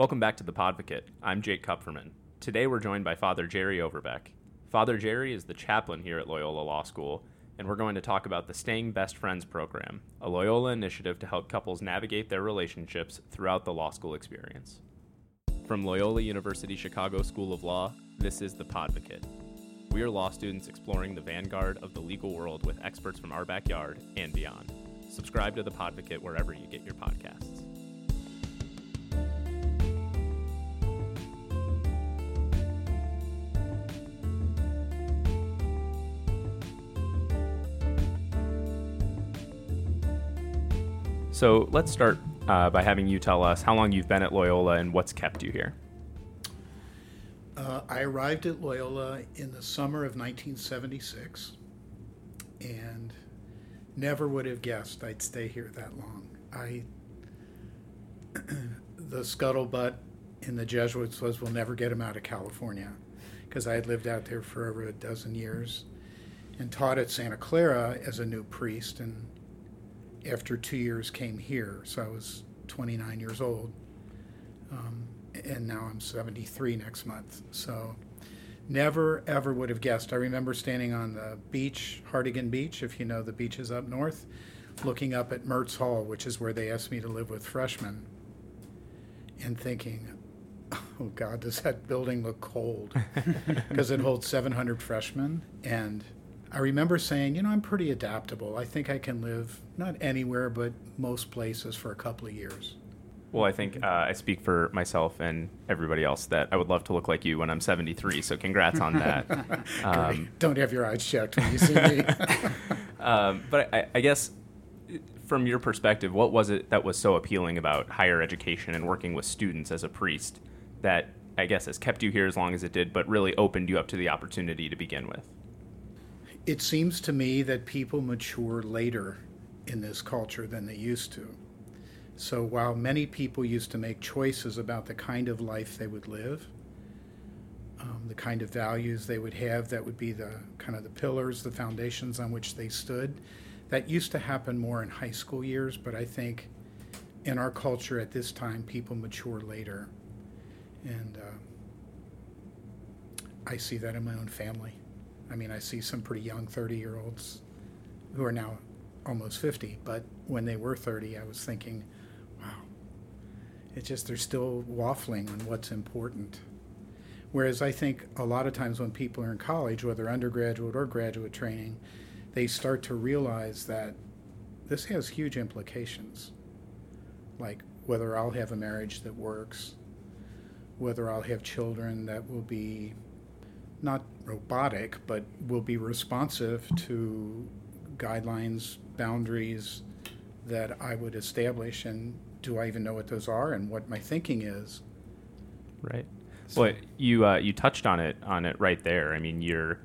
Welcome back to the Podvocate. I'm Jake Kupferman. Today we're joined by Father Jerry Overbeck. Father Jerry is the chaplain here at Loyola Law School, and we're going to talk about the Staying Best Friends program, a Loyola initiative to help couples navigate their relationships throughout the law school experience. From Loyola University Chicago School of Law, this is the Podvocate. We are law students exploring the vanguard of the legal world with experts from our backyard and beyond. Subscribe to the Podvocate wherever you get your podcasts. So let's start uh, by having you tell us how long you've been at Loyola and what's kept you here. Uh, I arrived at Loyola in the summer of 1976 and never would have guessed I'd stay here that long. I the scuttlebutt in the Jesuits was we'll never get him out of California because I had lived out there for over a dozen years and taught at Santa Clara as a new priest and after two years came here. So I was 29 years old. Um, and now I'm 73 next month. So never ever would have guessed. I remember standing on the beach, Hartigan Beach, if you know the beaches up north, looking up at Mertz Hall, which is where they asked me to live with freshmen, and thinking, oh God, does that building look cold? Because it holds 700 freshmen. And I remember saying, you know, I'm pretty adaptable. I think I can live not anywhere, but most places for a couple of years. Well, I think uh, I speak for myself and everybody else that I would love to look like you when I'm 73. So congrats on that. um, Don't have your eyes checked when you see me. um, but I, I, guess from your perspective, what was it that was so appealing about higher education and working with students as a priest that I guess has kept you here as long as it did, but really opened you up to the opportunity to begin with? It seems to me that people mature later in this culture than they used to. So while many people used to make choices about the kind of life they would live, um, the kind of values they would have, that would be the kind of the pillars, the foundations on which they stood. That used to happen more in high school years, but I think in our culture at this time, people mature later. And uh, I see that in my own family. I mean, I see some pretty young 30 year olds who are now almost 50, but when they were 30, I was thinking, wow, it's just they're still waffling on what's important. Whereas I think a lot of times when people are in college, whether undergraduate or graduate training, they start to realize that this has huge implications. Like whether I'll have a marriage that works, whether I'll have children that will be not robotic, but will be responsive to guidelines, boundaries that I would establish, and do I even know what those are and what my thinking is? Right. So, well, you uh, you touched on it on it right there. I mean, you're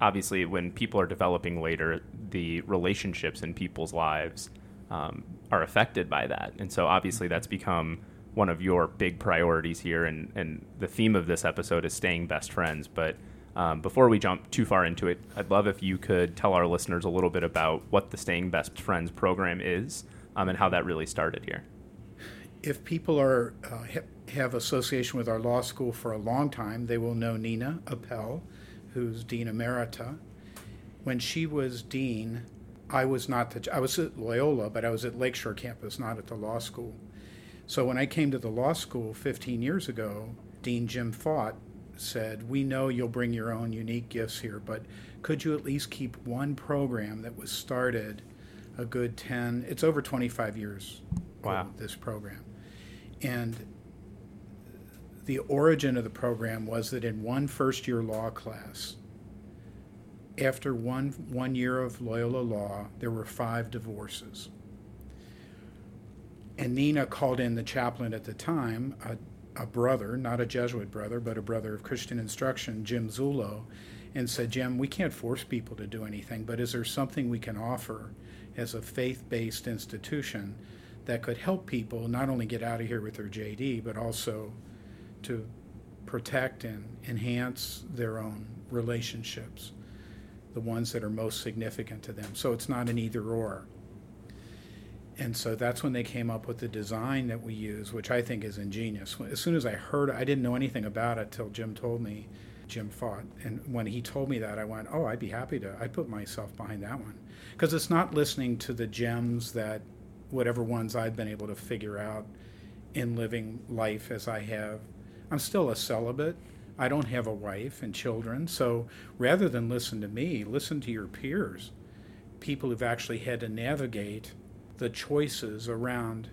obviously when people are developing later, the relationships in people's lives um, are affected by that, and so obviously that's become one of your big priorities here. And and the theme of this episode is staying best friends, but um, before we jump too far into it, I'd love if you could tell our listeners a little bit about what the Staying Best Friends program is um, and how that really started here. If people are uh, have association with our law school for a long time, they will know Nina Appel, who's Dean Emerita. When she was dean, I was not the, I was at Loyola, but I was at Lakeshore campus, not at the law school. So when I came to the law school 15 years ago, Dean Jim Faught said, We know you'll bring your own unique gifts here, but could you at least keep one program that was started a good 10, it's over 25 years, wow. this program. And the origin of the program was that in one first year law class, after one, one year of Loyola law, there were five divorces. And Nina called in the chaplain at the time, a a brother, not a Jesuit brother, but a brother of Christian instruction, Jim Zullo, and said, Jim, we can't force people to do anything, but is there something we can offer as a faith based institution that could help people not only get out of here with their JD, but also to protect and enhance their own relationships, the ones that are most significant to them? So it's not an either or. And so that's when they came up with the design that we use, which I think is ingenious. As soon as I heard it, I didn't know anything about it till Jim told me, Jim Faught. And when he told me that, I went, oh, I'd be happy to. I put myself behind that one. Because it's not listening to the gems that, whatever ones I've been able to figure out in living life as I have. I'm still a celibate. I don't have a wife and children. So rather than listen to me, listen to your peers, people who've actually had to navigate the choices around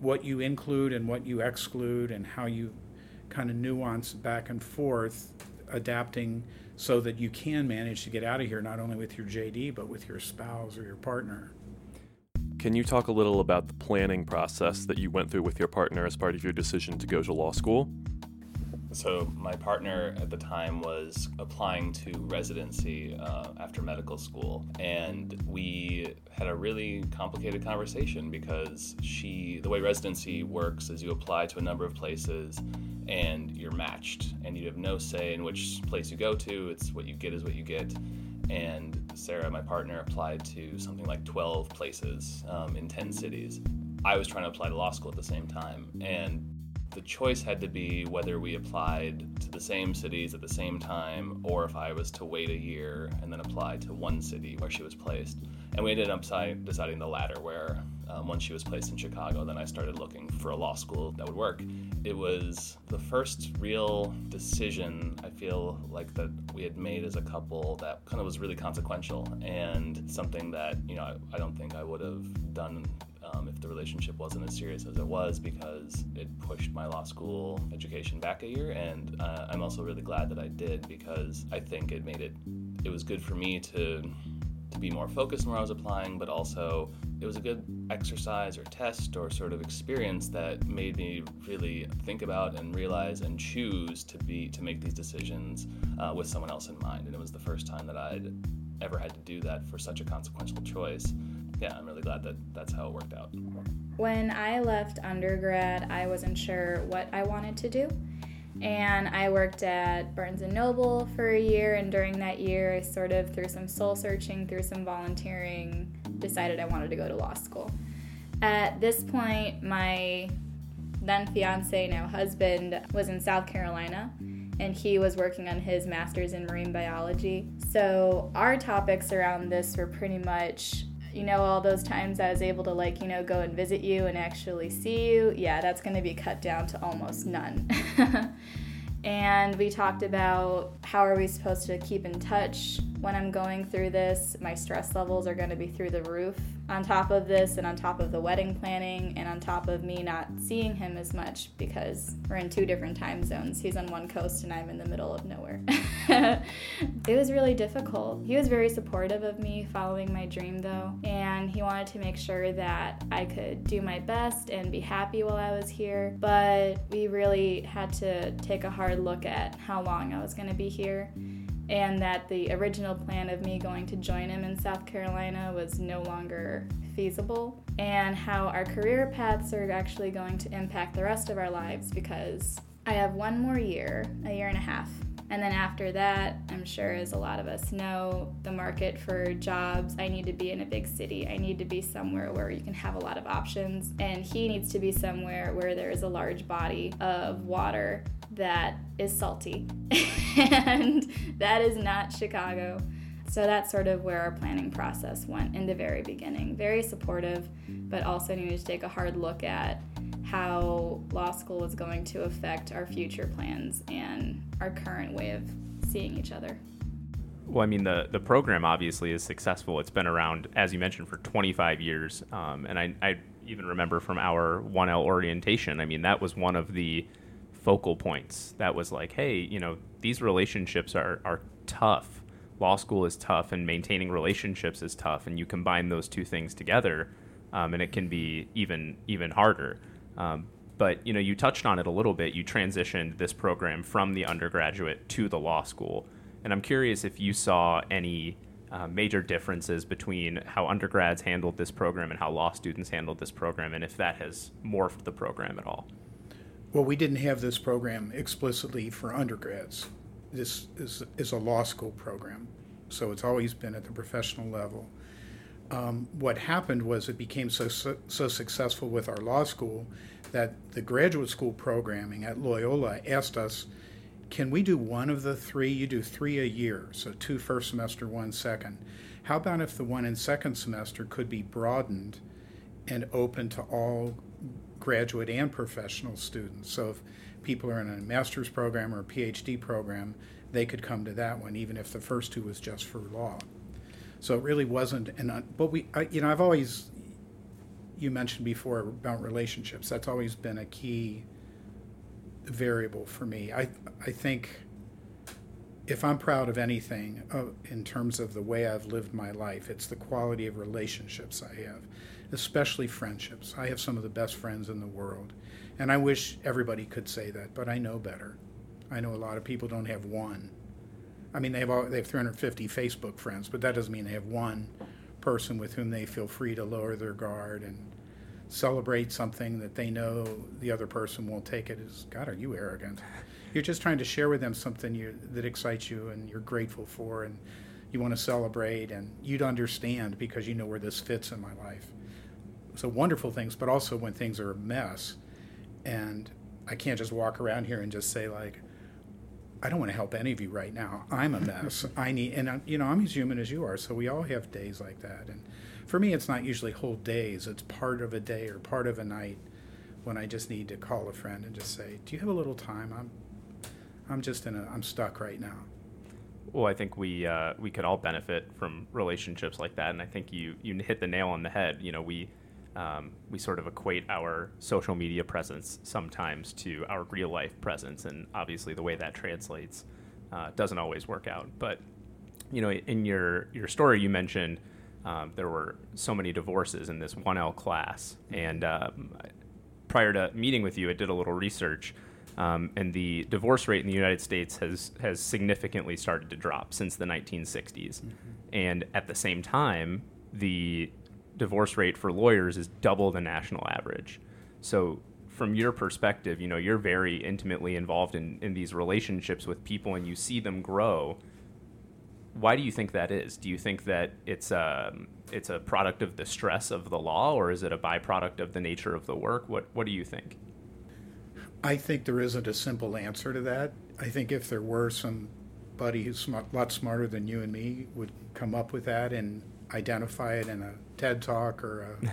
what you include and what you exclude and how you kind of nuance back and forth, adapting so that you can manage to get out of here not only with your JD but with your spouse or your partner. Can you talk a little about the planning process that you went through with your partner as part of your decision to go to law school? So, my partner at the time was applying to residency uh, after medical school, and we had a really complicated conversation because she, the way residency works is you apply to a number of places and you're matched, and you have no say in which place you go to. It's what you get is what you get. And Sarah, my partner, applied to something like 12 places um, in 10 cities. I was trying to apply to law school at the same time, and the choice had to be whether we applied to the same cities at the same time or if I was to wait a year and then apply to one city where she was placed. And we ended up deciding the latter, where um, once she was placed in Chicago, then I started looking for a law school that would work. It was the first real decision I feel like that we had made as a couple that kind of was really consequential and something that, you know, I, I don't think I would have done um, if the relationship wasn't as serious as it was because it pushed my law school education back a year. And uh, I'm also really glad that I did because I think it made it, it was good for me to to be more focused where I was applying, but also it was a good exercise or test or sort of experience that made me really think about and realize and choose to be to make these decisions uh, with someone else in mind. And it was the first time that I'd ever had to do that for such a consequential choice yeah, I'm really glad that that's how it worked out. When I left undergrad, I wasn't sure what I wanted to do. And I worked at Barnes and Noble for a year, and during that year, I sort of, through some soul searching, through some volunteering, decided I wanted to go to law school. At this point, my then fiance, now husband, was in South Carolina and he was working on his master's in marine biology. So, our topics around this were pretty much you know all those times I was able to like you know go and visit you and actually see you yeah that's going to be cut down to almost none and we talked about how are we supposed to keep in touch when I'm going through this. My stress levels are going to be through the roof. On top of this, and on top of the wedding planning, and on top of me not seeing him as much because we're in two different time zones. He's on one coast and I'm in the middle of nowhere. it was really difficult. He was very supportive of me following my dream, though, and he wanted to make sure that I could do my best and be happy while I was here. But we really had to take a hard look at how long I was going to be here and that the original plan of me going to join him in South Carolina was no longer feasible, and how our career paths are actually going to impact the rest of our lives because I have one more year, a year and a half. And then after that, I'm sure as a lot of us know, the market for jobs, I need to be in a big city. I need to be somewhere where you can have a lot of options. And he needs to be somewhere where there is a large body of water that is salty. and that is not Chicago. So that's sort of where our planning process went in the very beginning. Very supportive, but also needed to take a hard look at how law school is going to affect our future plans and our current way of seeing each other. Well, I mean, the, the program obviously is successful. It's been around, as you mentioned, for 25 years. Um, and I, I even remember from our 1L orientation, I mean, that was one of the focal points that was like, hey, you know, these relationships are, are tough. Law school is tough, and maintaining relationships is tough. And you combine those two things together, um, and it can be even even harder. Um, but you know, you touched on it a little bit. You transitioned this program from the undergraduate to the law school, and I'm curious if you saw any uh, major differences between how undergrads handled this program and how law students handled this program, and if that has morphed the program at all. Well, we didn't have this program explicitly for undergrads. This is, is a law school program, so it's always been at the professional level. Um, what happened was it became so, so, so successful with our law school that the graduate school programming at Loyola asked us, can we do one of the three? You do three a year, so two first semester, one second. How about if the one in second semester could be broadened and open to all graduate and professional students? So if people are in a master's program or a PhD program, they could come to that one, even if the first two was just for law. So it really wasn't an. But we, I, you know, I've always. You mentioned before about relationships. That's always been a key variable for me. I I think. If I'm proud of anything uh, in terms of the way I've lived my life, it's the quality of relationships I have, especially friendships. I have some of the best friends in the world, and I wish everybody could say that, but I know better. I know a lot of people don't have one. I mean, they have all, they have 350 Facebook friends, but that doesn't mean they have one person with whom they feel free to lower their guard and celebrate something that they know the other person won't take it as God, are you arrogant? You're just trying to share with them something you, that excites you and you're grateful for and you want to celebrate and you'd understand because you know where this fits in my life. So wonderful things, but also when things are a mess and I can't just walk around here and just say like, I don't want to help any of you right now. I'm a mess. I need, and I'm, you know, I'm as human as you are. So we all have days like that. And for me, it's not usually whole days. It's part of a day or part of a night when I just need to call a friend and just say, "Do you have a little time? I'm, I'm just in a, I'm stuck right now." Well, I think we uh, we could all benefit from relationships like that, and I think you you hit the nail on the head. You know, we um, we sort of equate our social media presence sometimes to our real life presence, and obviously the way that translates uh, doesn't always work out. But you know, in your your story, you mentioned um, there were so many divorces in this 1L class, and um, prior to meeting with you, I did a little research. Um, and the divorce rate in the United States has has significantly started to drop since the 1960s, mm-hmm. and at the same time, the divorce rate for lawyers is double the national average. So from your perspective, you know, you're very intimately involved in, in these relationships with people and you see them grow. Why do you think that is? Do you think that it's a, um, it's a product of the stress of the law or is it a byproduct of the nature of the work? What, what do you think? I think there isn't a simple answer to that. I think if there were somebody who's a lot smarter than you and me would come up with that and identify it in a TED talk or a,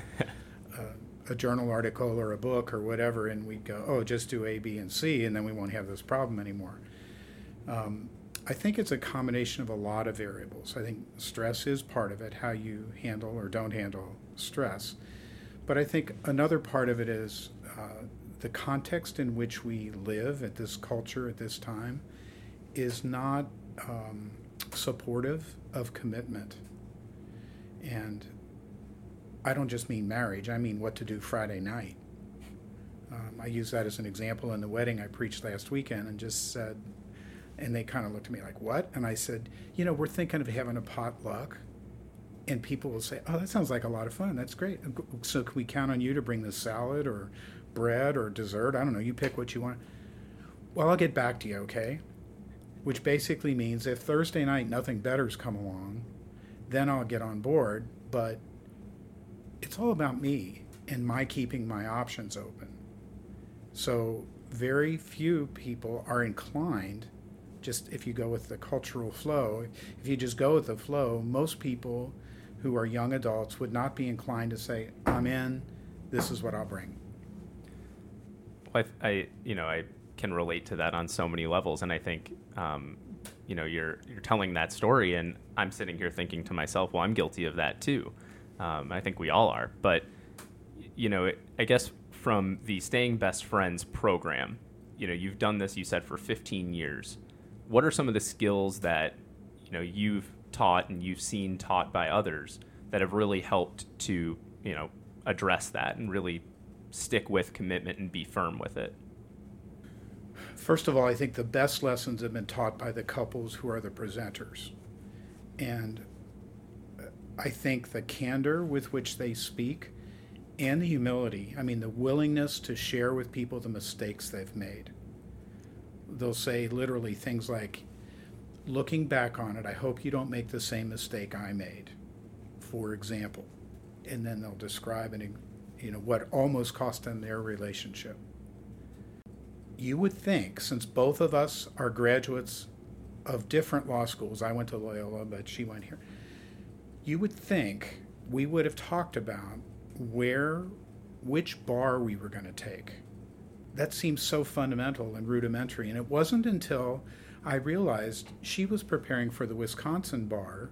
a, a, journal article or a book or whatever, and we'd go, oh, just do A, B, and C, and then we won't have this problem anymore. Um, I think it's a combination of a lot of variables. I think stress is part of it, how you handle or don't handle stress. But I think another part of it is uh, the context in which we live at this culture at this time is not um, supportive of commitment. And I don't just mean marriage, I mean what to do Friday night. Um, I use that as an example in the wedding I preached last weekend and just said, and they kind of looked at me like, what? And I said, you know, we're thinking of having a potluck. And people will say, oh, that sounds like a lot of fun. That's great. So can we count on you to bring the salad or bread or dessert? I don't know. You pick what you want. Well, I'll get back to you, okay? Which basically means if Thursday night nothing better's come along, then I'll get on board. But it's all about me and my keeping my options open. So, very few people are inclined, just if you go with the cultural flow, if you just go with the flow, most people who are young adults would not be inclined to say, I'm in, this is what I'll bring. I, I you know, I can relate to that on so many levels. And I think, um, you know, you're, you're telling that story, and I'm sitting here thinking to myself, well, I'm guilty of that too. Um, I think we all are. But, you know, I guess from the Staying Best Friends program, you know, you've done this, you said, for 15 years. What are some of the skills that, you know, you've taught and you've seen taught by others that have really helped to, you know, address that and really stick with commitment and be firm with it? First of all, I think the best lessons have been taught by the couples who are the presenters. And I think the candor with which they speak and the humility, I mean, the willingness to share with people the mistakes they've made. They'll say literally things like, looking back on it, I hope you don't make the same mistake I made. for example, and then they'll describe and you know what almost cost them their relationship. You would think, since both of us are graduates of different law schools, I went to Loyola, but she went here. You would think we would have talked about where, which bar we were going to take. That seems so fundamental and rudimentary. And it wasn't until I realized she was preparing for the Wisconsin bar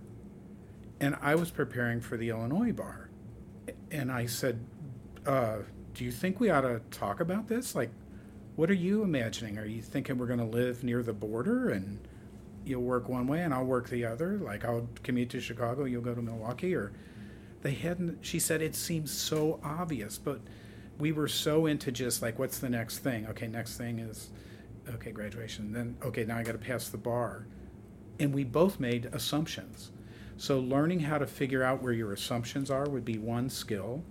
and I was preparing for the Illinois bar. And I said, uh, Do you think we ought to talk about this? Like, what are you imagining? Are you thinking we're going to live near the border and you'll work one way and I'll work the other? Like, I'll commute to Chicago, you'll go to Milwaukee? Or they hadn't, she said, it seems so obvious, but we were so into just like, what's the next thing? Okay, next thing is, okay, graduation. Then, okay, now I got to pass the bar. And we both made assumptions. So, learning how to figure out where your assumptions are would be one skill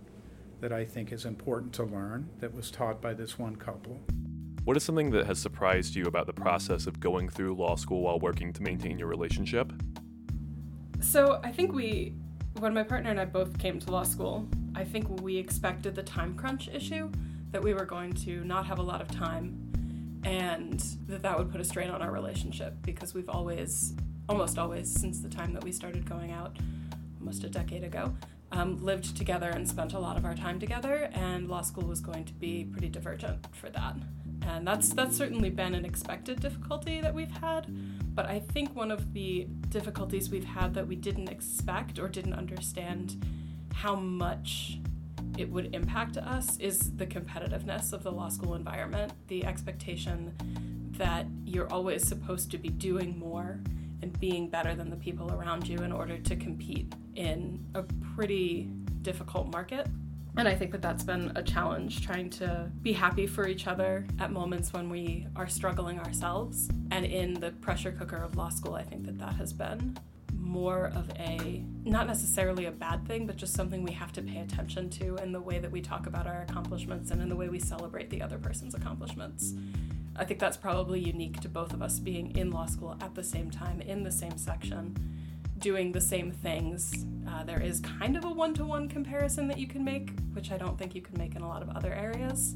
that I think is important to learn that was taught by this one couple. What is something that has surprised you about the process of going through law school while working to maintain your relationship? So, I think we, when my partner and I both came to law school, I think we expected the time crunch issue that we were going to not have a lot of time and that that would put a strain on our relationship because we've always almost always since the time that we started going out almost a decade ago um, lived together and spent a lot of our time together and law school was going to be pretty divergent for that and that's that's certainly been an expected difficulty that we've had but i think one of the difficulties we've had that we didn't expect or didn't understand how much it would impact us is the competitiveness of the law school environment the expectation that you're always supposed to be doing more and being better than the people around you in order to compete in a pretty difficult market. And I think that that's been a challenge trying to be happy for each other at moments when we are struggling ourselves. And in the pressure cooker of law school, I think that that has been more of a not necessarily a bad thing, but just something we have to pay attention to in the way that we talk about our accomplishments and in the way we celebrate the other person's accomplishments. I think that's probably unique to both of us being in law school at the same time, in the same section, doing the same things. Uh, there is kind of a one to one comparison that you can make, which I don't think you can make in a lot of other areas.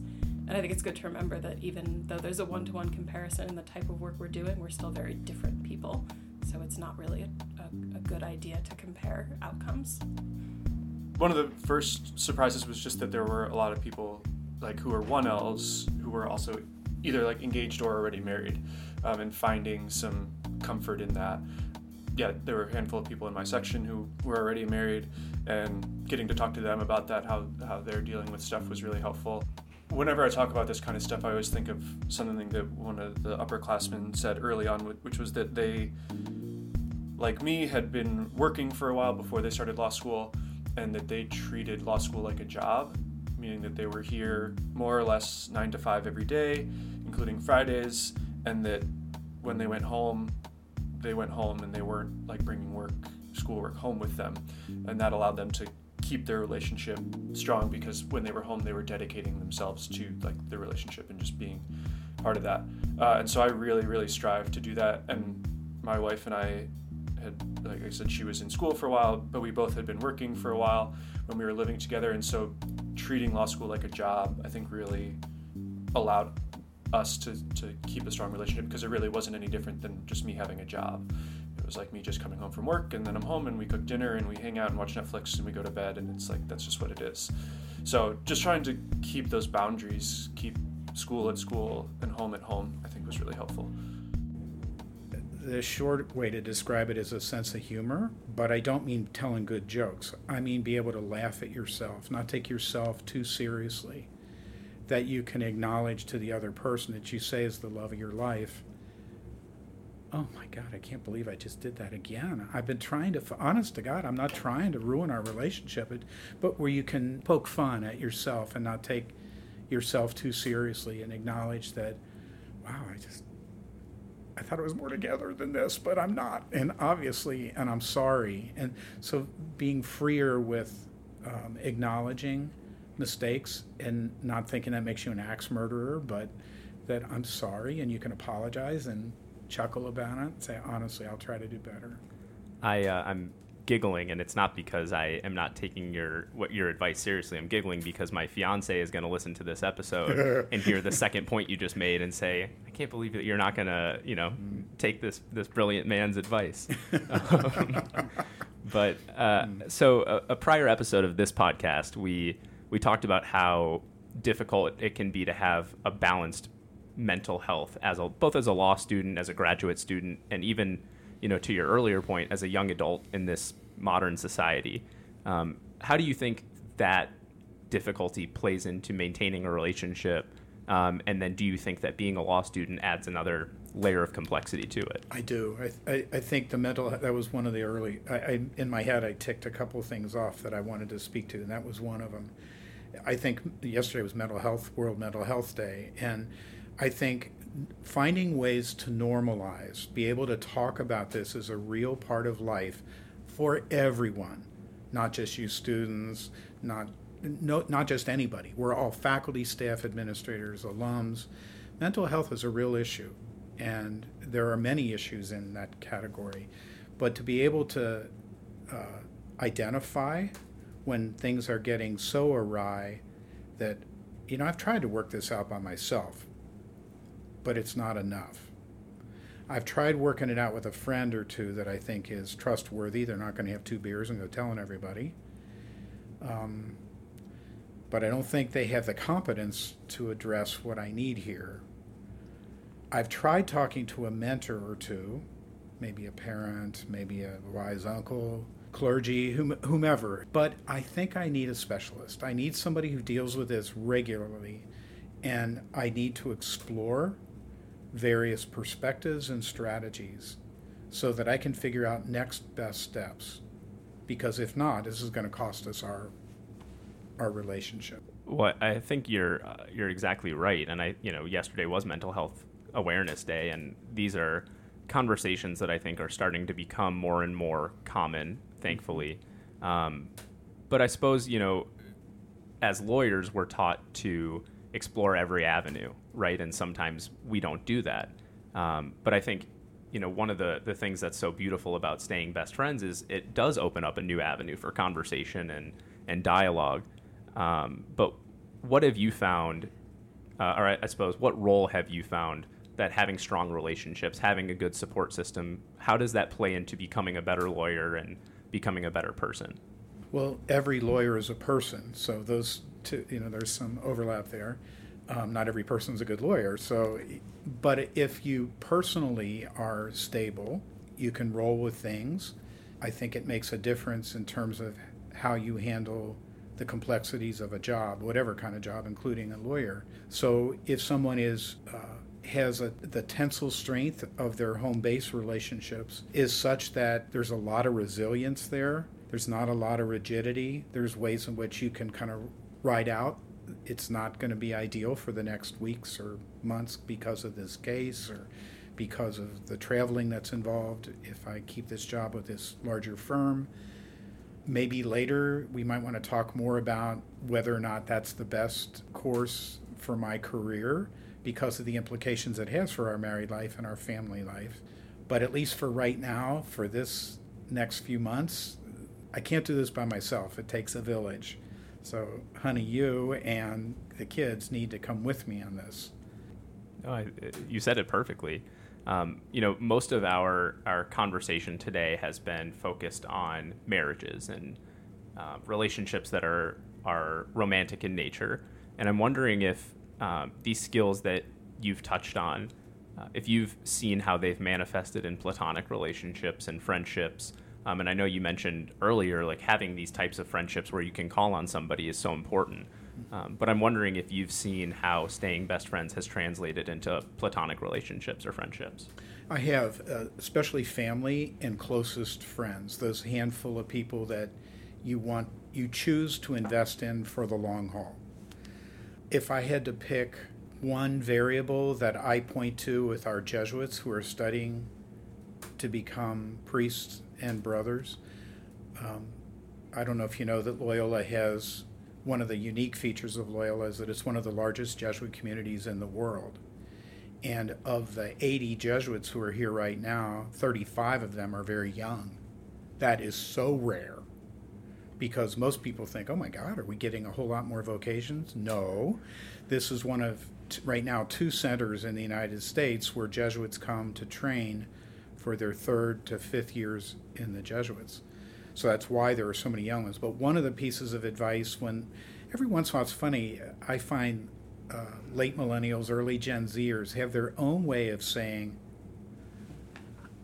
And I think it's good to remember that even though there's a one to one comparison in the type of work we're doing, we're still very different people. So it's not really a, a, a good idea to compare outcomes. One of the first surprises was just that there were a lot of people like who were 1Ls who were also either like engaged or already married um, and finding some comfort in that yeah there were a handful of people in my section who were already married and getting to talk to them about that how, how they're dealing with stuff was really helpful. Whenever i talk about this kind of stuff i always think of something that one of the upperclassmen said early on which was that they like me had been working for a while before they started law school and that they treated law school like a job meaning that they were here more or less nine to five every day, including Fridays, and that when they went home, they went home and they weren't like bringing work, schoolwork home with them, and that allowed them to keep their relationship strong because when they were home, they were dedicating themselves to like the relationship and just being part of that. Uh, and so I really, really strive to do that. And my wife and I had, like I said, she was in school for a while, but we both had been working for a while when we were living together, and so treating law school like a job, I think, really allowed us to, to keep a strong relationship because it really wasn't any different than just me having a job. It was like me just coming home from work and then I'm home and we cook dinner and we hang out and watch Netflix and we go to bed and it's like that's just what it is. So just trying to keep those boundaries, keep school at school and home at home, I think was really helpful the short way to describe it is a sense of humor, but I don't mean telling good jokes. I mean be able to laugh at yourself, not take yourself too seriously. That you can acknowledge to the other person that you say is the love of your life. Oh my God, I can't believe I just did that again. I've been trying to, honest to God, I'm not trying to ruin our relationship, but where you can poke fun at yourself and not take yourself too seriously and acknowledge that, wow, I just I thought it was more together than this, but I'm not. And obviously, and I'm sorry. And so being freer with um, acknowledging mistakes and not thinking that makes you an axe murderer, but that I'm sorry and you can apologize and chuckle about it and say, honestly, I'll try to do better. I, uh, I'm giggling, and it's not because I am not taking your what your advice seriously. I'm giggling because my fiance is going to listen to this episode and hear the second point you just made and say, "I can't believe that you're not going to, you know, take this this brilliant man's advice." um, but uh, so a, a prior episode of this podcast, we we talked about how difficult it can be to have a balanced mental health as a both as a law student, as a graduate student, and even you know to your earlier point as a young adult in this modern society. Um, how do you think that difficulty plays into maintaining a relationship? Um, and then, do you think that being a law student adds another layer of complexity to it? I do. I, I, I think the mental that was one of the early. I, I in my head I ticked a couple of things off that I wanted to speak to, and that was one of them. I think yesterday was Mental Health World Mental Health Day, and I think finding ways to normalize, be able to talk about this as a real part of life for everyone, not just you students, not no, not just anybody. We're all faculty, staff, administrators, alums. Mental health is a real issue, and there are many issues in that category. But to be able to uh, identify when things are getting so awry that, you know, I've tried to work this out by myself, but it's not enough. I've tried working it out with a friend or two that I think is trustworthy. They're not going to have two beers and go telling everybody. Um, but I don't think they have the competence to address what I need here. I've tried talking to a mentor or two, maybe a parent, maybe a wise uncle, clergy, whomever, but I think I need a specialist. I need somebody who deals with this regularly, and I need to explore various perspectives and strategies so that I can figure out next best steps. Because if not, this is going to cost us our our relationship. Well, I think you're uh, you're exactly right, and I you know yesterday was Mental Health Awareness Day, and these are conversations that I think are starting to become more and more common, thankfully. Um, but I suppose you know, as lawyers, we're taught to explore every avenue, right? And sometimes we don't do that. Um, but I think you know one of the the things that's so beautiful about staying best friends is it does open up a new avenue for conversation and and dialogue um, but what have you found, uh, or I, I suppose, what role have you found that having strong relationships, having a good support system, how does that play into becoming a better lawyer and becoming a better person? Well, every lawyer is a person, so those two, you know, there's some overlap there. Um, not every person's a good lawyer, so, but if you personally are stable, you can roll with things. I think it makes a difference in terms of how you handle the complexities of a job, whatever kind of job, including a lawyer. So if someone is uh, has a, the tensile strength of their home base relationships is such that there's a lot of resilience there. There's not a lot of rigidity. There's ways in which you can kind of ride out. It's not going to be ideal for the next weeks or months because of this case or because of the traveling that's involved. If I keep this job with this larger firm, maybe later we might want to talk more about whether or not that's the best course for my career because of the implications it has for our married life and our family life. But at least for right now, for this next few months, I can't do this by myself. It takes a village. So, honey, you and the kids need to come with me on this. Oh, I, you said it perfectly. Um, you know, most of our our conversation today has been focused on marriages and uh, relationships that are are romantic in nature, and I'm wondering if um, these skills that you've touched on, uh, if you've seen how they've manifested in platonic relationships and friendships. Um, and I know you mentioned earlier, like having these types of friendships where you can call on somebody is so important. Um, but I'm wondering if you've seen how staying best friends has translated into platonic relationships or friendships. I have, uh, especially family and closest friends, those handful of people that you want, you choose to invest in for the long haul. If I had to pick one variable that I point to with our Jesuits who are studying to become priests and brothers, um, I don't know if you know that Loyola has one of the unique features of Loyola is that it's one of the largest Jesuit communities in the world. And of the 80 Jesuits who are here right now, 35 of them are very young. That is so rare because most people think, oh my God, are we getting a whole lot more vocations? No. This is one of, right now, two centers in the United States where Jesuits come to train for their third to fifth years in the Jesuits. So that's why there are so many young ones. But one of the pieces of advice, when every once in a while it's funny, I find uh, late millennials, early Gen Zers have their own way of saying,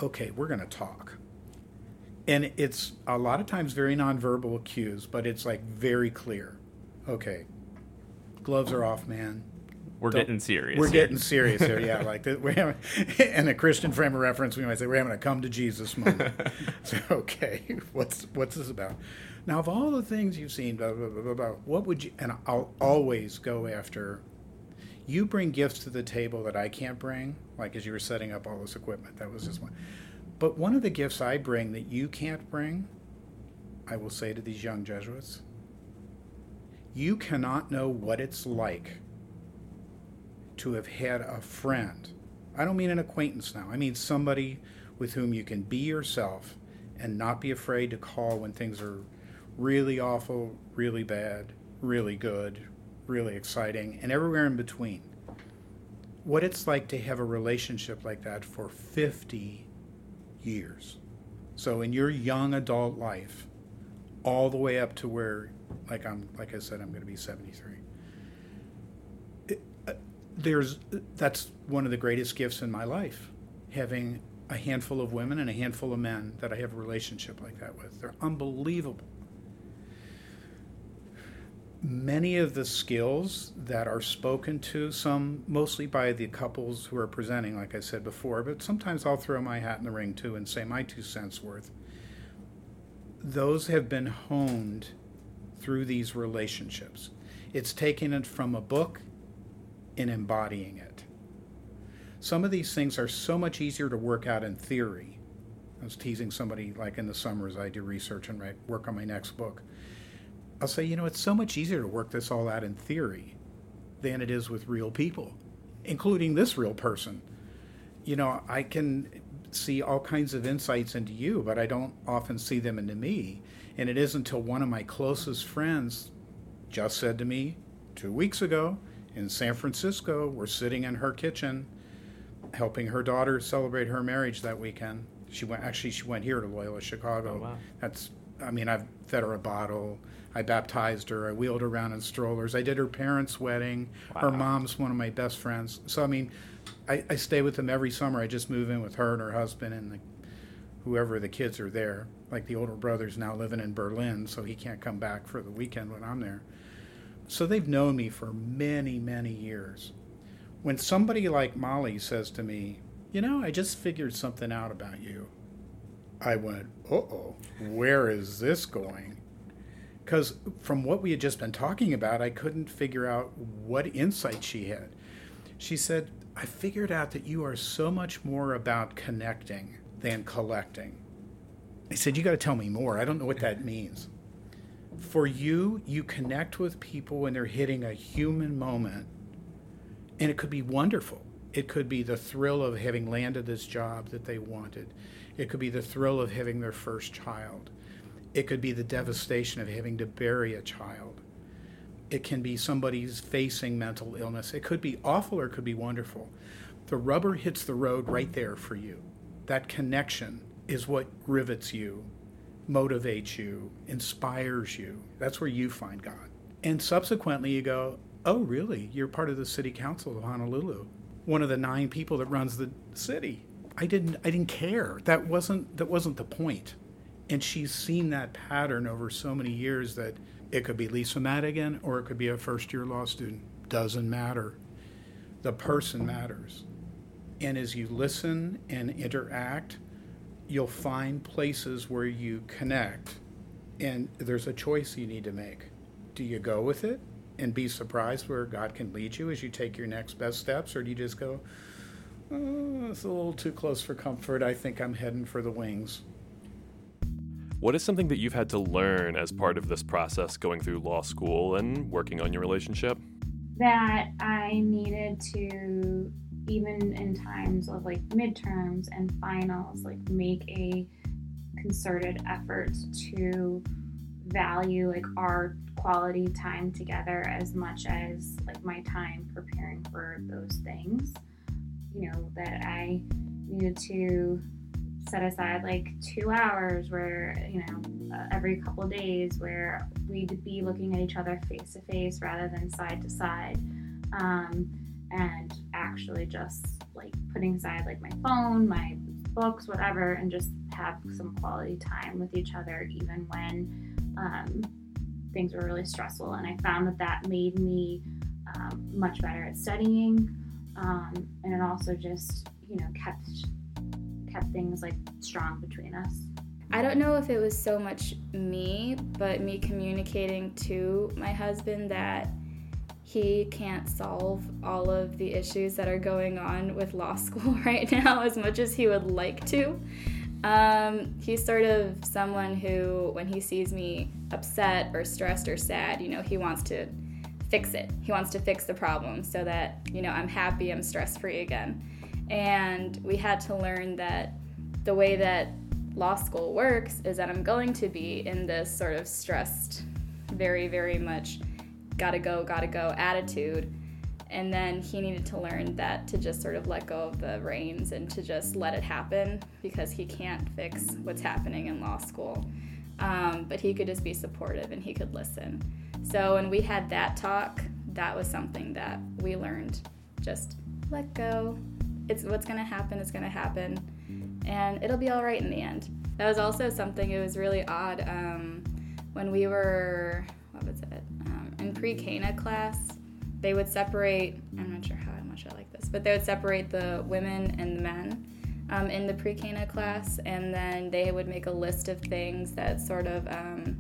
okay, we're going to talk. And it's a lot of times very nonverbal cues, but it's like very clear. Okay, gloves are off, man. We're Don't- getting serious. We're here. getting serious here, yeah. Like the, we're having, in a Christian frame of reference, we might say we're having a come to Jesus moment. so, okay, what's what's this about? Now, of all the things you've seen, blah blah blah blah, blah what would you? And I'll always go after. You bring gifts to the table that I can't bring, like as you were setting up all this equipment. That was just one. But one of the gifts I bring that you can't bring, I will say to these young Jesuits, you cannot know what it's like to have had a friend. I don't mean an acquaintance now. I mean somebody with whom you can be yourself and not be afraid to call when things are really awful, really bad, really good, really exciting, and everywhere in between. What it's like to have a relationship like that for 50 years. So in your young adult life, all the way up to where, like I'm, like I said, I'm going to be 73 uh, there's that's one of the greatest gifts in my life having a handful of women and a handful of men that I have a relationship like that with. They're unbelievable. Many of the skills that are spoken to, some mostly by the couples who are presenting, like I said before, but sometimes I'll throw my hat in the ring too and say my two cents worth. Those have been honed through these relationships. It's taking it from a book and embodying it. Some of these things are so much easier to work out in theory. I was teasing somebody like in the summers I do research and write work on my next book. I'll say, you know, it's so much easier to work this all out in theory than it is with real people, including this real person. You know, I can see all kinds of insights into you, but I don't often see them into me. And it isn't until one of my closest friends just said to me two weeks ago, in San Francisco. We're sitting in her kitchen, helping her daughter celebrate her marriage that weekend. She went actually she went here to Loyola Chicago. Oh, wow. That's I mean I've fed her a bottle. I baptized her. I wheeled her around in strollers. I did her parents' wedding. Her mom's one of my best friends. So I mean, I, I stay with them every summer. I just move in with her and her husband and the, whoever the kids are there. Like the older brother's now living in Berlin, so he can't come back for the weekend when I'm there. So they've known me for many, many years. When somebody like Molly says to me, You know, I just figured something out about you, I went, Uh oh, where is this going? Because from what we had just been talking about, I couldn't figure out what insight she had. She said, I figured out that you are so much more about connecting than collecting. I said, You got to tell me more. I don't know what that means for you, you connect with people when they're hitting a human moment, and it could be wonderful. It could be the thrill of having landed this job that they wanted. It could be the thrill of having their first child. It could be the devastation of having to bury a child. It can be somebody's facing mental illness. It could be awful or it could be wonderful. The rubber hits the road right there for you. That connection is what rivets you motivates you, inspires you. That's where you find God. And subsequently, you go, Oh, really? You're part of the city council of Honolulu, one of the nine people that runs the city. I didn't, I didn't care. That wasn't, that wasn't the point. And she's seen that pattern over so many years that it could be Lisa Madigan or it could be a first year law student. Doesn't matter. The person matters. And as you listen and interact, you'll find places where you connect and there's a choice you need to make. Do you go with it and be surprised where God can lead you as you take your next best steps, or do you just go, oh, it's a little too close for comfort. I think I'm heading for the wings. What is something that you've had to learn as part of this process going through law school and working on your relationship? that I needed to, even in times of like midterms and finals, like make a concerted effort to value like our quality time together as much as like my time preparing for those things. You know, that I needed to set aside like two hours where, you know, uh, every couple days where we'd be looking at each other face to face rather than side to side. Um, and actually just like putting aside like my phone, my books, whatever, and just have some quality time with each other, even when um, things were really stressful. And I found that that made me um, much better at studying, um, and it also just you know kept kept things like strong between us. I don't know if it was so much me, but me communicating to my husband that he can't solve all of the issues that are going on with law school right now as much as he would like to. Um, he's sort of someone who, when he sees me upset or stressed or sad, you know, he wants to fix it. He wants to fix the problem so that, you know, I'm happy, I'm stress free again. And we had to learn that the way that law school works is that I'm going to be in this sort of stressed, very, very much gotta go, gotta go attitude. And then he needed to learn that to just sort of let go of the reins and to just let it happen because he can't fix what's happening in law school. Um, but he could just be supportive and he could listen. So when we had that talk, that was something that we learned. Just let go. It's what's gonna happen is gonna happen, and it'll be all right in the end. That was also something. It was really odd um, when we were what was it um, in pre-Cana class. They would separate. I'm not sure how much I like this, but they would separate the women and the men um, in the pre-Cana class, and then they would make a list of things that sort of um,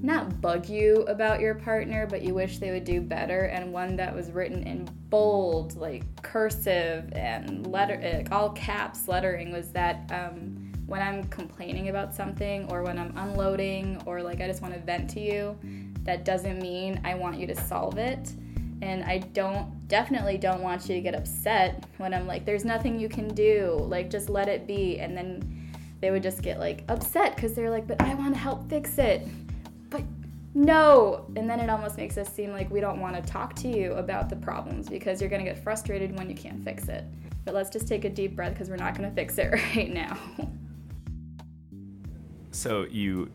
not bug you about your partner, but you wish they would do better. And one that was written in bold, like cursive and letter, all caps lettering, was that um, when I'm complaining about something or when I'm unloading or like I just want to vent to you, that doesn't mean I want you to solve it. And I don't, definitely don't want you to get upset when I'm like, there's nothing you can do. Like, just let it be. And then they would just get like upset because they're like, but I want to help fix it. But no. And then it almost makes us seem like we don't want to talk to you about the problems because you're going to get frustrated when you can't fix it. But let's just take a deep breath because we're not going to fix it right now. So you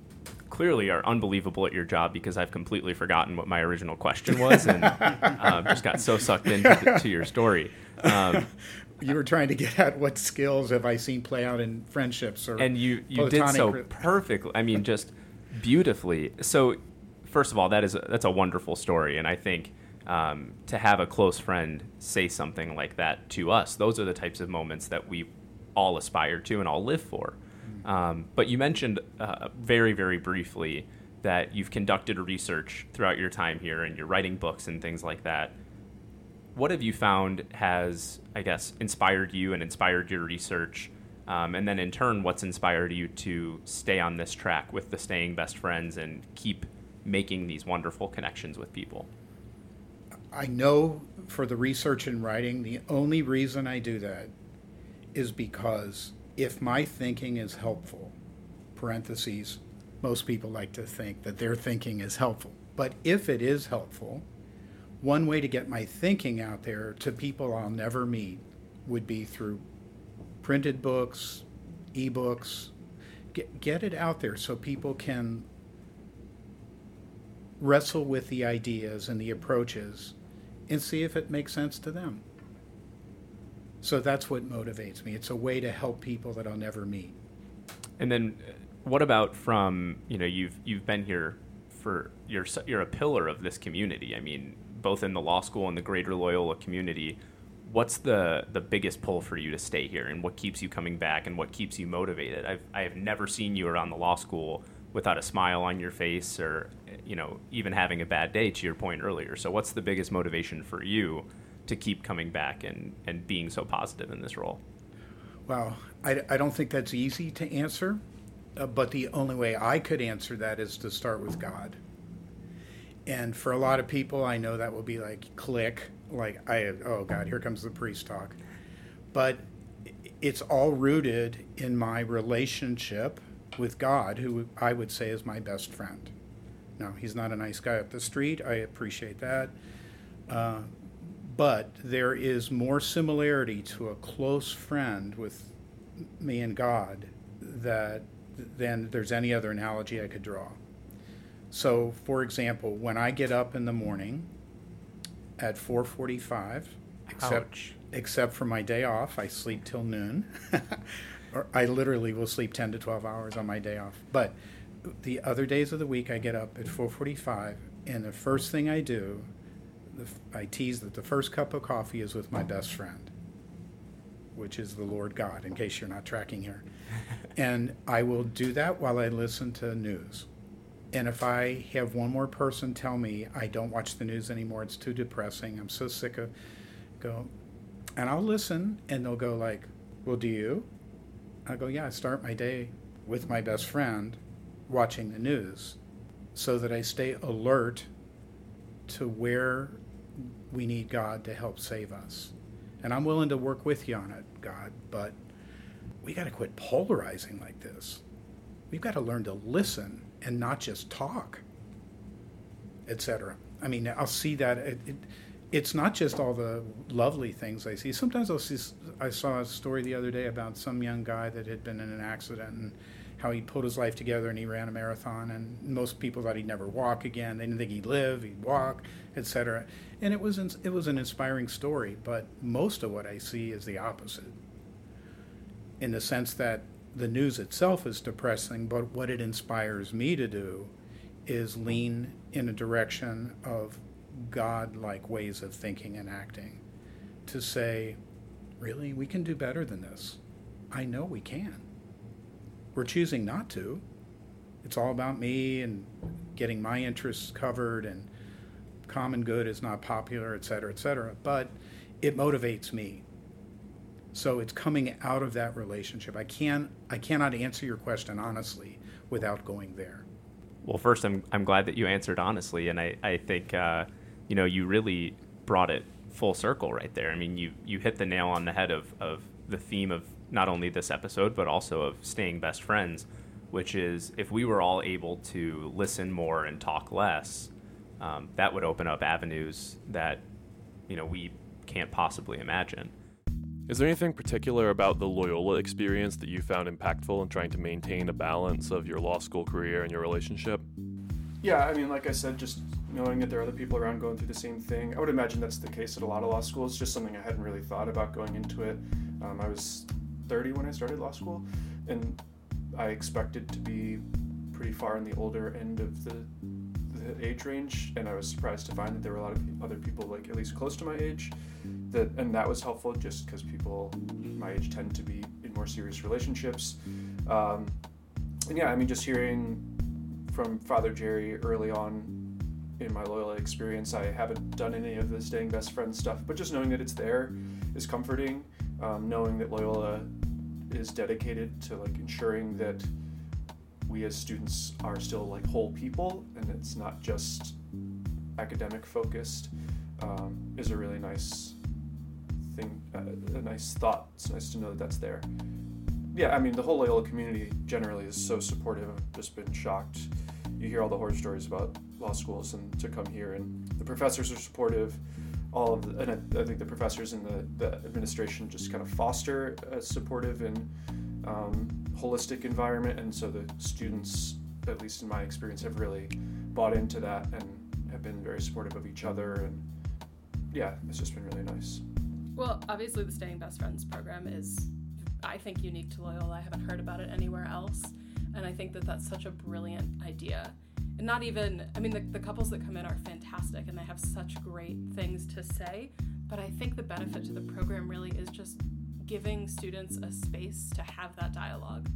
clearly are unbelievable at your job because I've completely forgotten what my original question was and uh, just got so sucked into the, to your story. Um, you were trying to get at what skills have I seen play out in friendships or and you you did so perfectly. I mean, just beautifully. So, first of all, that is a, that's a wonderful story, and I think um, to have a close friend say something like that to us, those are the types of moments that we all aspire to and all live for. Um, but you mentioned uh, very, very briefly that you've conducted research throughout your time here and you're writing books and things like that. What have you found has, I guess, inspired you and inspired your research? Um, and then in turn, what's inspired you to stay on this track with the Staying Best Friends and keep making these wonderful connections with people? I know for the research and writing, the only reason I do that is because if my thinking is helpful, parentheses, most people like to think that their thinking is helpful. But if it is helpful, one way to get my thinking out there to people I'll never meet would be through printed books, ebooks. Get, get it out there so people can wrestle with the ideas and the approaches and see if it makes sense to them. So that's what motivates me. It's a way to help people that I'll never meet. And then, uh, what about from you know you've you've been here for you're you're a pillar of this community. I mean, both in the law school and the greater Loyola community. What's the the biggest pull for you to stay here, and what keeps you coming back, and what keeps you motivated? I've I have never seen you around the law school without a smile on your face, or you know even having a bad day. To your point earlier, so what's the biggest motivation for you? to keep coming back and, and being so positive in this role? Well, I, I don't think that's easy to answer, uh, but the only way I could answer that is to start with God. And for a lot of people, I know that will be like click, like I oh God, here comes the priest talk. But it's all rooted in my relationship with God, who I would say is my best friend. Now, he's not a nice guy up the street. I appreciate that. Uh, but there is more similarity to a close friend with me and God that than there's any other analogy I could draw. So, for example, when I get up in the morning at 4:45, except Ouch. except for my day off, I sleep till noon. or I literally will sleep 10 to 12 hours on my day off. But the other days of the week, I get up at 4:45, and the first thing I do, I tease that the first cup of coffee is with my best friend, which is the Lord God. In case you're not tracking here, and I will do that while I listen to news. And if I have one more person tell me I don't watch the news anymore, it's too depressing. I'm so sick of go, and I'll listen, and they'll go like, "Well, do you?" I go, "Yeah, I start my day with my best friend, watching the news, so that I stay alert to where we need God to help save us." And I'm willing to work with you on it, God, but we got to quit polarizing like this. We've got to learn to listen and not just talk, etc. I mean, I'll see that it, it, it's not just all the lovely things I see. Sometimes I'll see. I saw a story the other day about some young guy that had been in an accident and how he pulled his life together and he ran a marathon. And most people thought he'd never walk again. They didn't think he'd live. He'd walk, etc. And it was it was an inspiring story. But most of what I see is the opposite. In the sense that the news itself is depressing, but what it inspires me to do is lean in a direction of God like ways of thinking and acting. To say, really, we can do better than this. I know we can. We're choosing not to. It's all about me and getting my interests covered, and common good is not popular, et cetera, et cetera. But it motivates me so it's coming out of that relationship. I can I cannot answer your question honestly without going there. Well, first, I'm I'm glad that you answered honestly, and I I think uh, you know you really brought it full circle right there. I mean, you you hit the nail on the head of of the theme of not only this episode but also of staying best friends, which is if we were all able to listen more and talk less, um, that would open up avenues that you know we can't possibly imagine. Is there anything particular about the Loyola experience that you found impactful in trying to maintain a balance of your law school career and your relationship? Yeah, I mean, like I said, just knowing that there are other people around going through the same thing. I would imagine that's the case at a lot of law schools. Just something I hadn't really thought about going into it. Um, I was 30 when I started law school, and I expected to be pretty far in the older end of the, the age range, and I was surprised to find that there were a lot of other people, like at least close to my age, that and that was helpful just because people my age tend to be in more serious relationships. Um, and yeah, I mean, just hearing from Father Jerry early on in my Loyola experience, I haven't done any of the staying best friend stuff, but just knowing that it's there is comforting. Um, knowing that Loyola is dedicated to like ensuring that we as students are still like whole people and it's not just academic focused um, is a really nice thing, uh, a nice thought. It's nice to know that that's there. Yeah, I mean, the whole Loyola community generally is so supportive. I've just been shocked. You hear all the horror stories about law schools, and to come here, and the professors are supportive. All of the, and I, I think the professors and the, the administration just kind of foster a supportive and um, holistic environment, and so the students, at least in my experience, have really bought into that and have been very supportive of each other. And yeah, it's just been really nice. Well, obviously, the Staying Best Friends program is, I think, unique to Loyola. I haven't heard about it anywhere else. And I think that that's such a brilliant idea. And not even, I mean, the, the couples that come in are fantastic and they have such great things to say. But I think the benefit to the program really is just giving students a space to have that dialogue.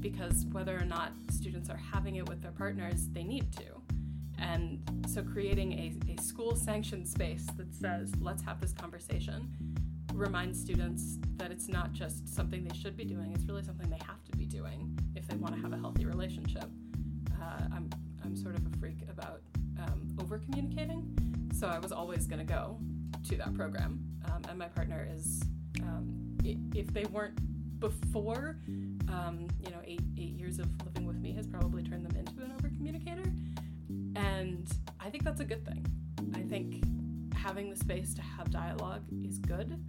Because whether or not students are having it with their partners, they need to. And so creating a, a school sanctioned space that says, let's have this conversation, reminds students that it's not just something they should be doing, it's really something they have to be doing if they want to have a healthy relationship. Uh, I'm, sort of a freak about um, over communicating, so I was always going to go to that program. Um, and my partner is, um, if they weren't before. Um, you know, eight eight years of living with me has probably turned them into an overcommunicator, and I think that's a good thing. I think having the space to have dialogue is good.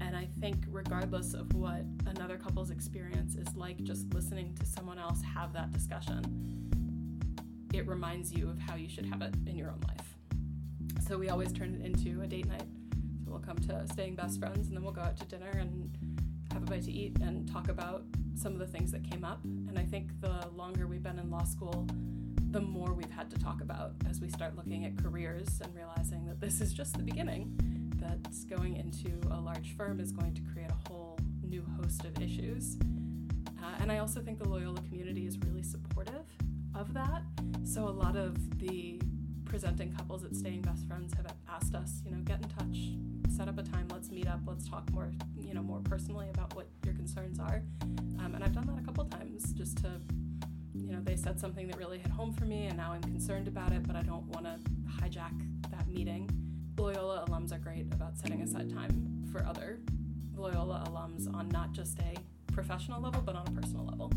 And I think, regardless of what another couple's experience is like, just listening to someone else have that discussion, it reminds you of how you should have it in your own life. So we always turn it into a date night. So we'll come to staying best friends, and then we'll go out to dinner and have a bite to eat and talk about some of the things that came up. And I think the longer we've been in law school, the more we've had to talk about as we start looking at careers and realizing that this is just the beginning, that going into a large firm is going to create a whole new host of issues. Uh, and I also think the Loyola community is really supportive of that. So a lot of the presenting couples at Staying Best Friends have asked us, you know, get in touch, set up a time, let's meet up, let's talk more, you know, more personally about what your concerns are. Um, and I've done that a couple times just to you know, they said something that really hit home for me, and now I'm concerned about it, but I don't want to hijack that meeting. Loyola alums are great about setting aside time for other Loyola alums on not just a professional level, but on a personal level.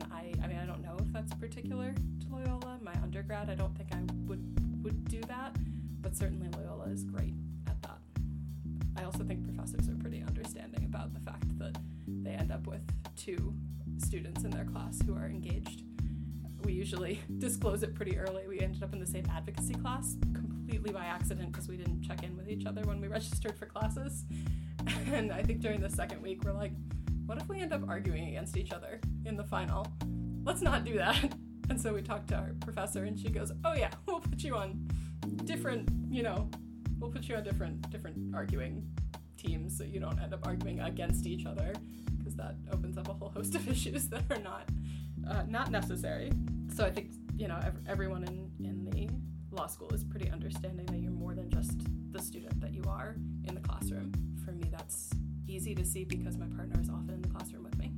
And I, I mean, I don't know if that's particular to Loyola. My undergrad, I don't think I would would do that, but certainly Loyola is great at that. I also think professors are pretty understanding about the fact that they end up with two students in their class who are engaged we usually disclose it pretty early. We ended up in the same advocacy class completely by accident because we didn't check in with each other when we registered for classes. And I think during the second week, we're like, what if we end up arguing against each other in the final? Let's not do that. And so we talked to our professor, and she goes, "Oh yeah, we'll put you on different, you know, we'll put you on different different arguing teams so you don't end up arguing against each other because that opens up a whole host of issues that are not uh, not necessary. So I think you know ev- everyone in in the law school is pretty understanding that you're more than just the student that you are in the classroom. For me, that's easy to see because my partner is often in the classroom with me.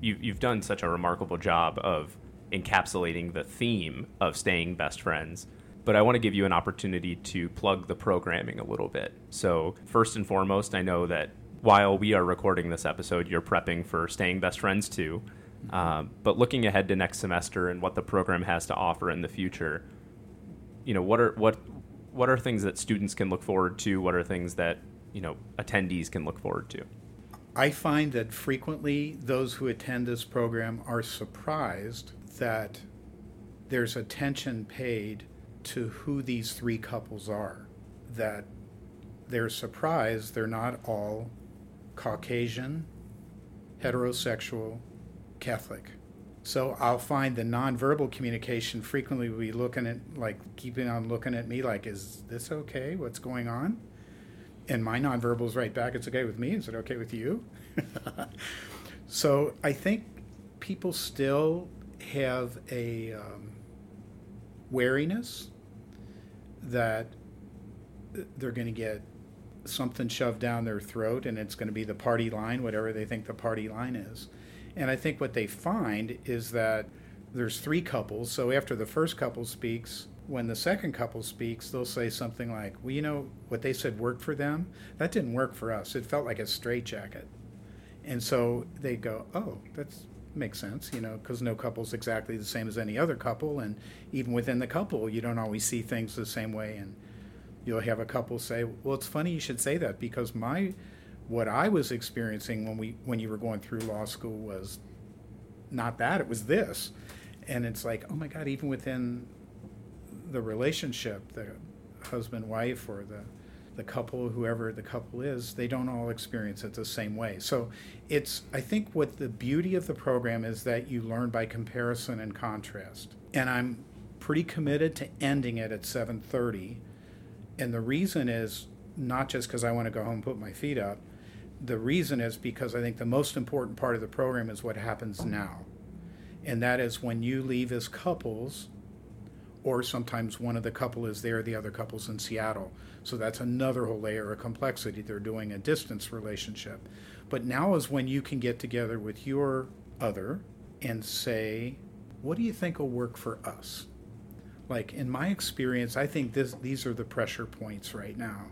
You, you've done such a remarkable job of encapsulating the theme of staying best friends but I want to give you an opportunity to plug the programming a little bit. So, first and foremost, I know that while we are recording this episode, you're prepping for Staying Best Friends too. Um, but looking ahead to next semester and what the program has to offer in the future, you know, what are what what are things that students can look forward to? What are things that you know attendees can look forward to? I find that frequently those who attend this program are surprised that there's attention paid to who these three couples are. That they're surprised they're not all Caucasian, heterosexual, Catholic. So I'll find the nonverbal communication frequently be looking at, like, keeping on looking at me, like, is this okay? What's going on? And my nonverbal is right back, it's okay with me. Is it okay with you? so I think people still have a um, wariness that they're going to get something shoved down their throat and it's going to be the party line, whatever they think the party line is. And I think what they find is that there's three couples. So after the first couple speaks, when the second couple speaks, they'll say something like, Well, you know, what they said worked for them? That didn't work for us. It felt like a straitjacket. And so they go, Oh, that makes sense, you know, because no couple's exactly the same as any other couple. And even within the couple, you don't always see things the same way. And you'll have a couple say, Well, it's funny you should say that because my what I was experiencing when we when you were going through law school was not that it was this, and it's like oh my god even within the relationship the husband wife or the the couple whoever the couple is they don't all experience it the same way. So it's i think what the beauty of the program is that you learn by comparison and contrast. And i'm pretty committed to ending it at 7.30 and the reason is not just because i want to go home and put my feet up. The reason is because I think the most important part of the program is what happens now. And that is when you leave as couples, or sometimes one of the couple is there, the other couple's in Seattle. So that's another whole layer of complexity. They're doing a distance relationship. But now is when you can get together with your other and say, what do you think will work for us? Like in my experience, I think this, these are the pressure points right now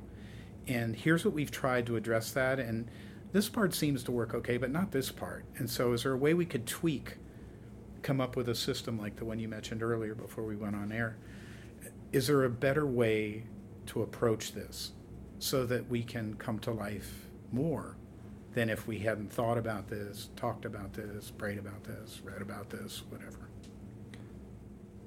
and here's what we've tried to address that. And this part seems to work okay, but not this part. And so, is there a way we could tweak, come up with a system like the one you mentioned earlier before we went on air? Is there a better way to approach this so that we can come to life more than if we hadn't thought about this, talked about this, prayed about this, read about this, whatever?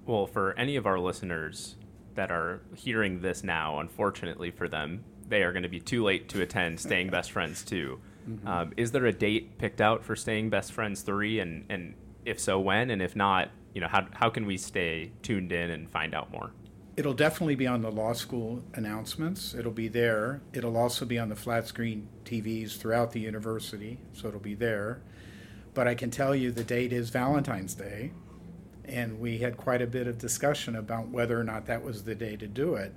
Well, for any of our listeners that are hearing this now, unfortunately for them, they are going to be too late to attend Staying Best Friends 2. Mm-hmm. Um, is there a date picked out for Staying Best Friends 3? And, and if so, when? And if not, you know, how, how can we stay tuned in and find out more? It'll definitely be on the law school announcements. It'll be there. It'll also be on the flat screen TVs throughout the university, so it'll be there. But I can tell you the date is Valentine's Day, and we had quite a bit of discussion about whether or not that was the day to do it.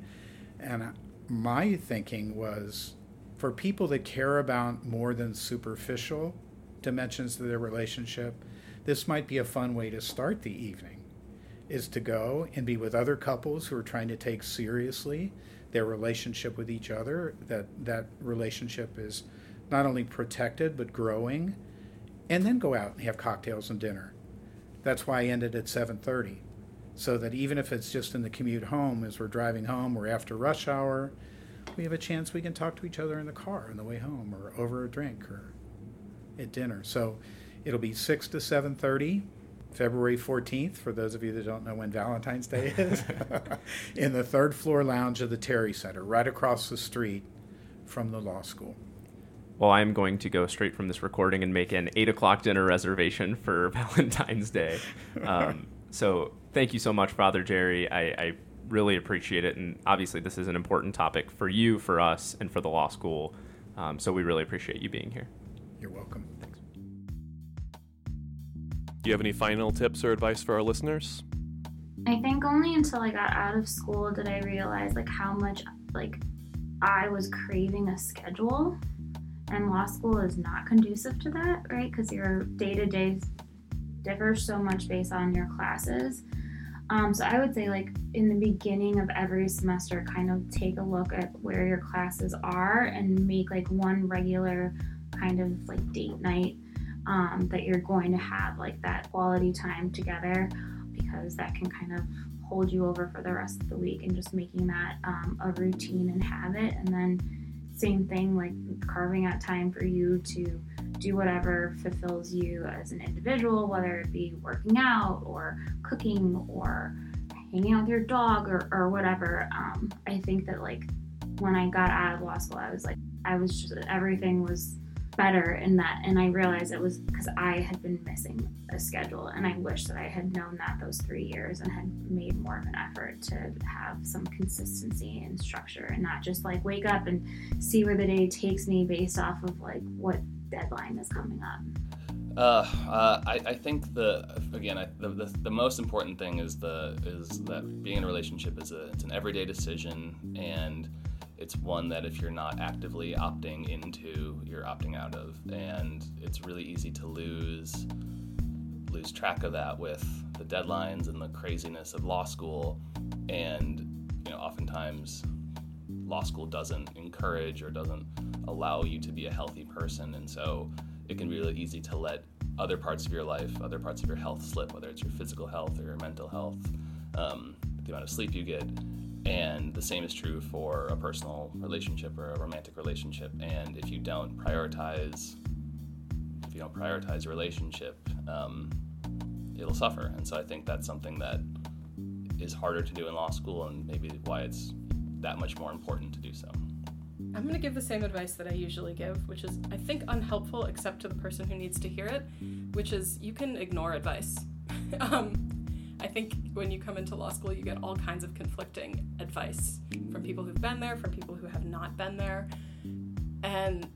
And my thinking was for people that care about more than superficial dimensions of their relationship, this might be a fun way to start the evening is to go and be with other couples who are trying to take seriously their relationship with each other that that relationship is not only protected but growing and then go out and have cocktails and dinner that's why i ended at 7.30 so that even if it's just in the commute home as we're driving home or after rush hour we have a chance we can talk to each other in the car on the way home or over a drink or at dinner. So it'll be 6 to 7:30 February 14th for those of you that don't know when Valentine's Day is in the third floor lounge of the Terry Center right across the street from the law school. Well, I'm going to go straight from this recording and make an 8 o'clock dinner reservation for Valentine's Day. Um, so thank you so much, Father Jerry. I, I really appreciate it. And obviously, this is an important topic for you, for us, and for the law school. Um, so we really appreciate you being here. You're welcome. Do you have any final tips or advice for our listeners? I think only until I got out of school did I realize like how much like I was craving a schedule and law school is not conducive to that, right? Because your day to day differs so much based on your classes. Um, so I would say, like in the beginning of every semester, kind of take a look at where your classes are and make like one regular kind of like date night um, that you're going to have like that quality time together because that can kind of hold you over for the rest of the week and just making that um, a routine and habit. And then, same thing, like carving out time for you to do whatever fulfills you as an individual, whether it be working out or cooking or hanging out with your dog or, or whatever. Um, I think that like when I got out of law school, I was like, I was just, everything was better in that. And I realized it was because I had been missing a schedule. And I wish that I had known that those three years and had made more of an effort to have some consistency and structure and not just like wake up and see where the day takes me based off of like what deadline is coming up? Uh, uh, I, I think the again I, the, the, the most important thing is the is that being in a relationship is a it's an everyday decision and it's one that if you're not actively opting into you're opting out of and it's really easy to lose lose track of that with the deadlines and the craziness of law school and you know oftentimes law school doesn't encourage or doesn't allow you to be a healthy person. And so it can be really easy to let other parts of your life, other parts of your health slip, whether it's your physical health or your mental health, um, the amount of sleep you get. And the same is true for a personal relationship or a romantic relationship. And if you don't prioritize, if you don't prioritize your relationship, um, it'll suffer. And so I think that's something that is harder to do in law school, and maybe why it's that much more important to do so. I'm going to give the same advice that I usually give, which is, I think, unhelpful except to the person who needs to hear it, which is you can ignore advice. um, I think when you come into law school, you get all kinds of conflicting advice from people who've been there, from people who have not been there. And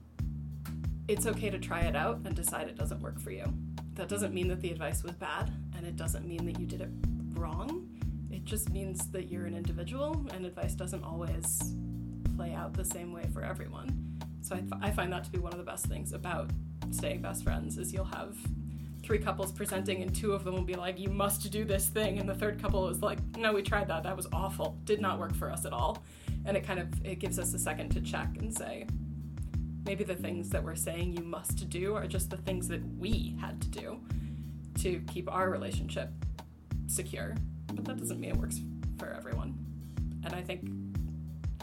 it's okay to try it out and decide it doesn't work for you. That doesn't mean that the advice was bad, and it doesn't mean that you did it wrong. It just means that you're an individual, and advice doesn't always play out the same way for everyone. So I find that to be one of the best things about staying best friends is you'll have three couples presenting and two of them will be like you must do this thing and the third couple is like no we tried that that was awful did not work for us at all and it kind of it gives us a second to check and say maybe the things that we're saying you must do are just the things that we had to do to keep our relationship secure. But that doesn't mean it works for everyone. And I think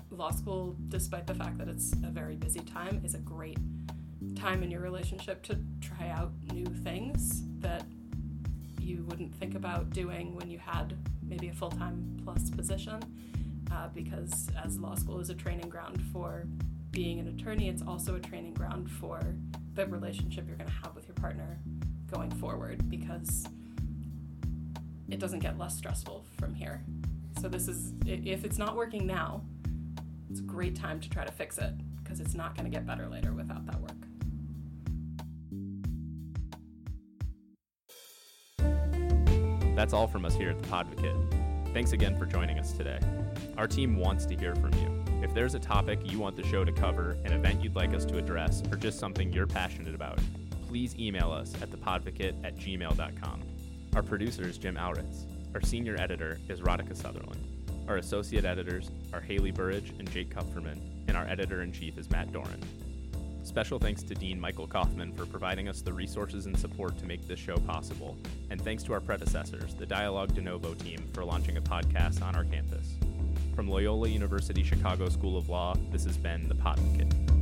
law school, despite the fact that it's a very busy time, is a great time in your relationship to try out new things that you wouldn't think about doing when you had maybe a full time plus position. Uh, because as law school is a training ground for being an attorney, it's also a training ground for the relationship you're going to have with your partner going forward because it doesn't get less stressful from here. So, this is, if it's not working now, it's a great time to try to fix it because it's not going to get better later without that work. That's all from us here at the Podvocate. Thanks again for joining us today. Our team wants to hear from you. If there's a topic you want the show to cover, an event you'd like us to address, or just something you're passionate about, please email us at thepodvocate at gmail.com. Our producer is Jim Auritz. Our senior editor is Radhika Sutherland. Our associate editors are Haley Burridge and Jake Kupferman, and our editor in chief is Matt Doran. Special thanks to Dean Michael Kaufman for providing us the resources and support to make this show possible, and thanks to our predecessors, the Dialogue De Novo team, for launching a podcast on our campus. From Loyola University Chicago School of Law, this has been The Podvocate.